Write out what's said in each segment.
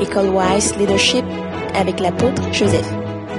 École Wise Leadership avec l'apôtre Joseph.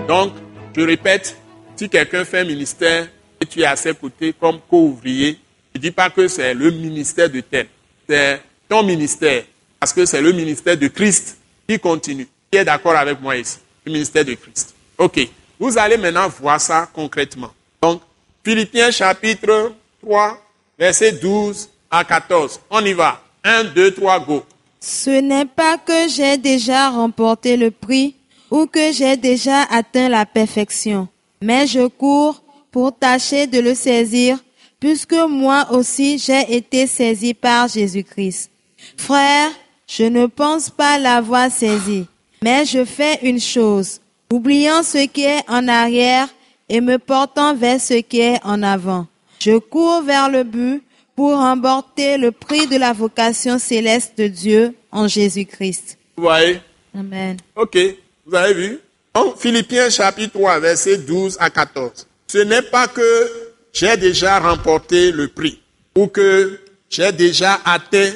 Donc, je répète, si quelqu'un fait ministère et tu es à ses côtés comme co-ouvrier, ne dis pas que c'est le ministère de tel. C'est ton ministère. Parce que c'est le ministère de Christ qui continue. Qui est d'accord avec moi ici? Le ministère de Christ. Ok. Vous allez maintenant voir ça concrètement. Donc, Philippiens chapitre 3, verset 12 à 14. On y va. 1, 2, 3, go. Ce n'est pas que j'ai déjà remporté le prix ou que j'ai déjà atteint la perfection, mais je cours pour tâcher de le saisir, puisque moi aussi j'ai été saisi par Jésus-Christ. Frère, je ne pense pas l'avoir saisi, mais je fais une chose, oubliant ce qui est en arrière et me portant vers ce qui est en avant. Je cours vers le but pour remporter le prix de la vocation céleste de Dieu en Jésus-Christ. Vous voyez? Amen. Ok, vous avez vu? Donc, Philippiens chapitre 3, verset 12 à 14. Ce n'est pas que j'ai déjà remporté le prix ou que j'ai déjà atteint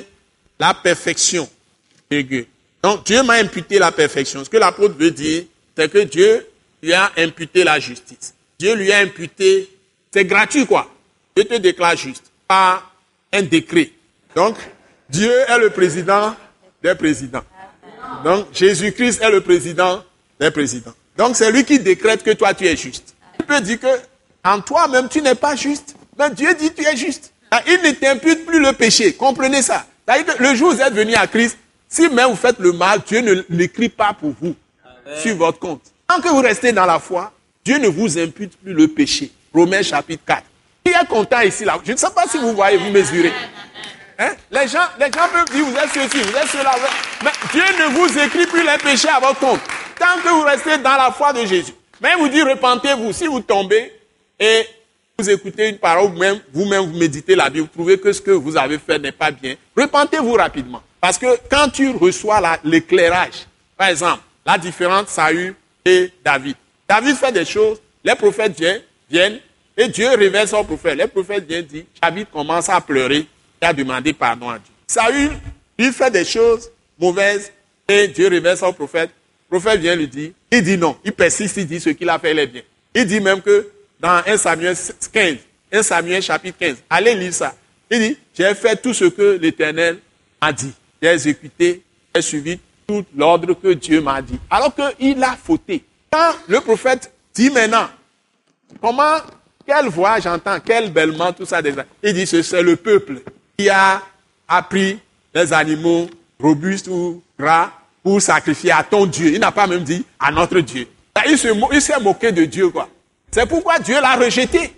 la perfection. Donc, Dieu m'a imputé la perfection. Ce que l'apôtre veut dire, c'est que Dieu lui a imputé la justice. Dieu lui a imputé, c'est gratuit quoi. Dieu te déclare juste par un décret. Donc, Dieu est le président des présidents. Donc, Jésus-Christ est le président des présidents. Donc, c'est lui qui décrète que toi, tu es juste. Tu peux dire que en toi-même, tu n'es pas juste. Mais Dieu dit tu es juste. Ah, Il ne t'impute plus le péché. Comprenez ça. Le jour où vous êtes venu à Christ, si même vous faites le mal, Dieu ne l'écrit pas pour vous sur votre compte. Tant que vous restez dans la foi, Dieu ne vous impute plus le péché. Romains chapitre 4. Qui est content ici là Je ne sais pas si vous voyez, vous mesurez. Hein? Les, gens, les gens peuvent dire, vous êtes ceci, vous êtes cela. Mais Dieu ne vous écrit plus les péchés à votre compte. Tant que vous restez dans la foi de Jésus. Mais il vous dit, repentez-vous. Si vous tombez et vous écoutez une parole, ou même vous-même vous méditez la Bible, vous trouvez que ce que vous avez fait n'est pas bien, repentez-vous rapidement. Parce que quand tu reçois la- l'éclairage, par exemple, la différence Saül et David. David fait des choses, les prophètes viennent et Dieu révèle son prophète. Les prophètes viennent dire, David commence à pleurer et à demander pardon à Dieu. Saül, lui fait des choses mauvaises et Dieu révèle son prophète. Le prophète vient lui dire, il dit non, il persiste, il dit ce qu'il a fait, il est bien. Il dit même que dans 1 Samuel 15, 1 Samuel chapitre 15, allez lire ça. Il dit, j'ai fait tout ce que l'Éternel m'a dit. J'ai exécuté, j'ai suivi tout l'ordre que Dieu m'a dit. Alors qu'il a fauté. Quand le prophète dit maintenant, comment, quelle voix j'entends, quel bellement, tout ça, déjà. il dit, ce- c'est le peuple qui a appris les animaux robustes ou gras pour sacrifier à ton Dieu. Il n'a pas même dit à notre Dieu. Il s'est moqué de Dieu, quoi. C'est pourquoi Dieu l'a rejeté.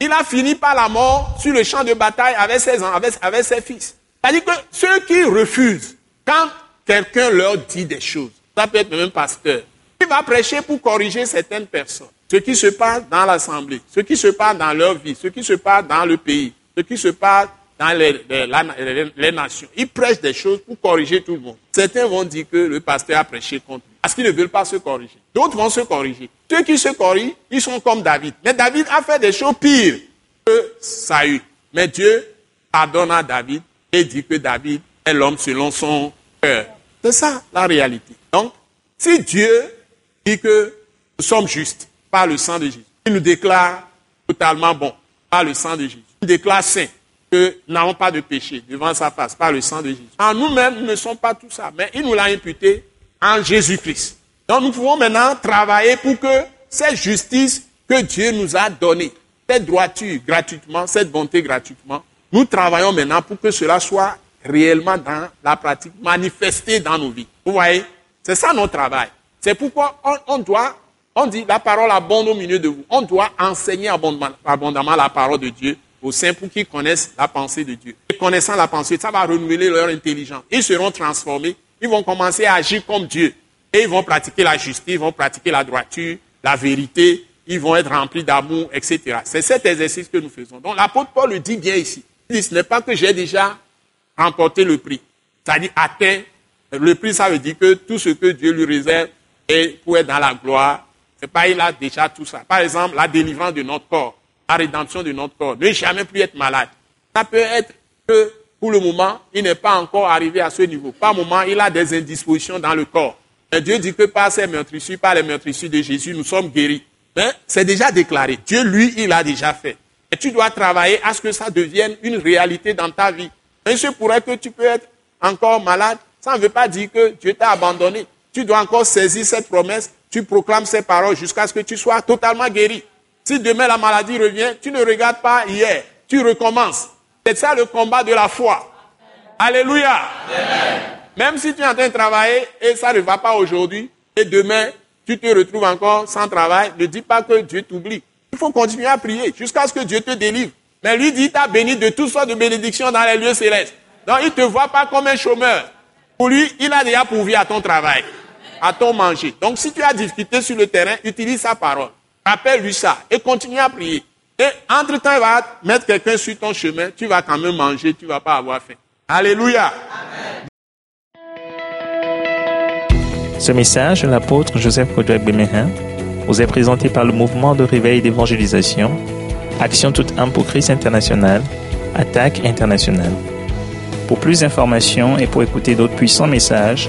Il a fini par la mort sur le champ de bataille avec ses, avec ses fils. C'est-à-dire que ceux qui refusent, quand quelqu'un leur dit des choses, ça peut être même pasteur, il va prêcher pour corriger certaines personnes. Ce qui se passe dans l'assemblée, ce qui se passe dans leur vie, ce qui se passe dans le pays, ce qui se passe dans les, nations. Il prêche des choses pour corriger tout le monde. Certains vont dire que le pasteur a prêché contre lui, parce qu'ils ne veulent pas se corriger. D'autres vont se corriger. Ceux qui se corrigent, ils sont comme David. Mais David a fait des choses pires que Saül. Mais Dieu pardonne à David et dit que David est l'homme selon son cœur. C'est ça la réalité. Donc, si Dieu dit que nous sommes justes par le sang de Jésus, il nous déclare totalement bons par le sang de Jésus. Il déclare saints que nous n'avons pas de péché devant sa face par le sang de Jésus. En nous-mêmes, nous ne sommes pas tout ça, mais il nous l'a imputé en Jésus-Christ. Donc nous pouvons maintenant travailler pour que cette justice que Dieu nous a donnée, cette droiture gratuitement, cette bonté gratuitement, nous travaillons maintenant pour que cela soit réellement dans la pratique, manifesté dans nos vies. Vous voyez C'est ça notre travail. C'est pourquoi on, on doit, on dit la parole abonde au milieu de vous. On doit enseigner abondamment, la parole de Dieu aux saints pour qu'ils connaissent la pensée de Dieu. Et connaissant la pensée, ça va renouveler leur intelligence. Ils seront transformés. Ils vont commencer à agir comme Dieu. Et ils vont pratiquer la justice, ils vont pratiquer la droiture, la vérité, ils vont être remplis d'amour, etc. C'est cet exercice que nous faisons. Donc l'apôtre Paul le dit bien ici. Il dit, ce n'est pas que j'ai déjà remporté le prix. C'est-à-dire atteint. Le prix, ça veut dire que tout ce que Dieu lui réserve est pour être dans la gloire. C'est pas, il a déjà tout ça. Par exemple, la délivrance de notre corps, la rédemption de notre corps, ne jamais plus être malade. Ça peut être que pour le moment, il n'est pas encore arrivé à ce niveau. Par moment, il a des indispositions dans le corps. Mais Dieu dit que par ces meurtrissures, par les meurtrissures de Jésus, nous sommes guéris. Mais c'est déjà déclaré. Dieu, lui, il a déjà fait. Et tu dois travailler à ce que ça devienne une réalité dans ta vie. Mais ce pourrait que tu peux être encore malade. Ça ne veut pas dire que Dieu t'a abandonné. Tu dois encore saisir cette promesse. Tu proclames ces paroles jusqu'à ce que tu sois totalement guéri. Si demain la maladie revient, tu ne regardes pas hier. Tu recommences. C'est ça le combat de la foi. Alléluia. Même si tu es en train de travailler et ça ne va pas aujourd'hui, et demain, tu te retrouves encore sans travail, ne dis pas que Dieu t'oublie. Il faut continuer à prier jusqu'à ce que Dieu te délivre. Mais lui dit, t'as béni de toutes sortes de bénédictions dans les lieux célestes. Donc il ne te voit pas comme un chômeur. Pour lui, il a déjà pourvu à ton travail, à ton manger. Donc si tu as difficulté sur le terrain, utilise sa parole. Rappelle-lui ça et continue à prier. Et entre-temps, il va mettre quelqu'un sur ton chemin, tu vas quand même manger, tu ne vas pas avoir faim. Alléluia. Ce message l'apôtre Joseph Kodouak Bemehin vous est présenté par le mouvement de réveil d'évangélisation, Action toute âme pour Christ international, Attaque internationale. Pour plus d'informations et pour écouter d'autres puissants messages,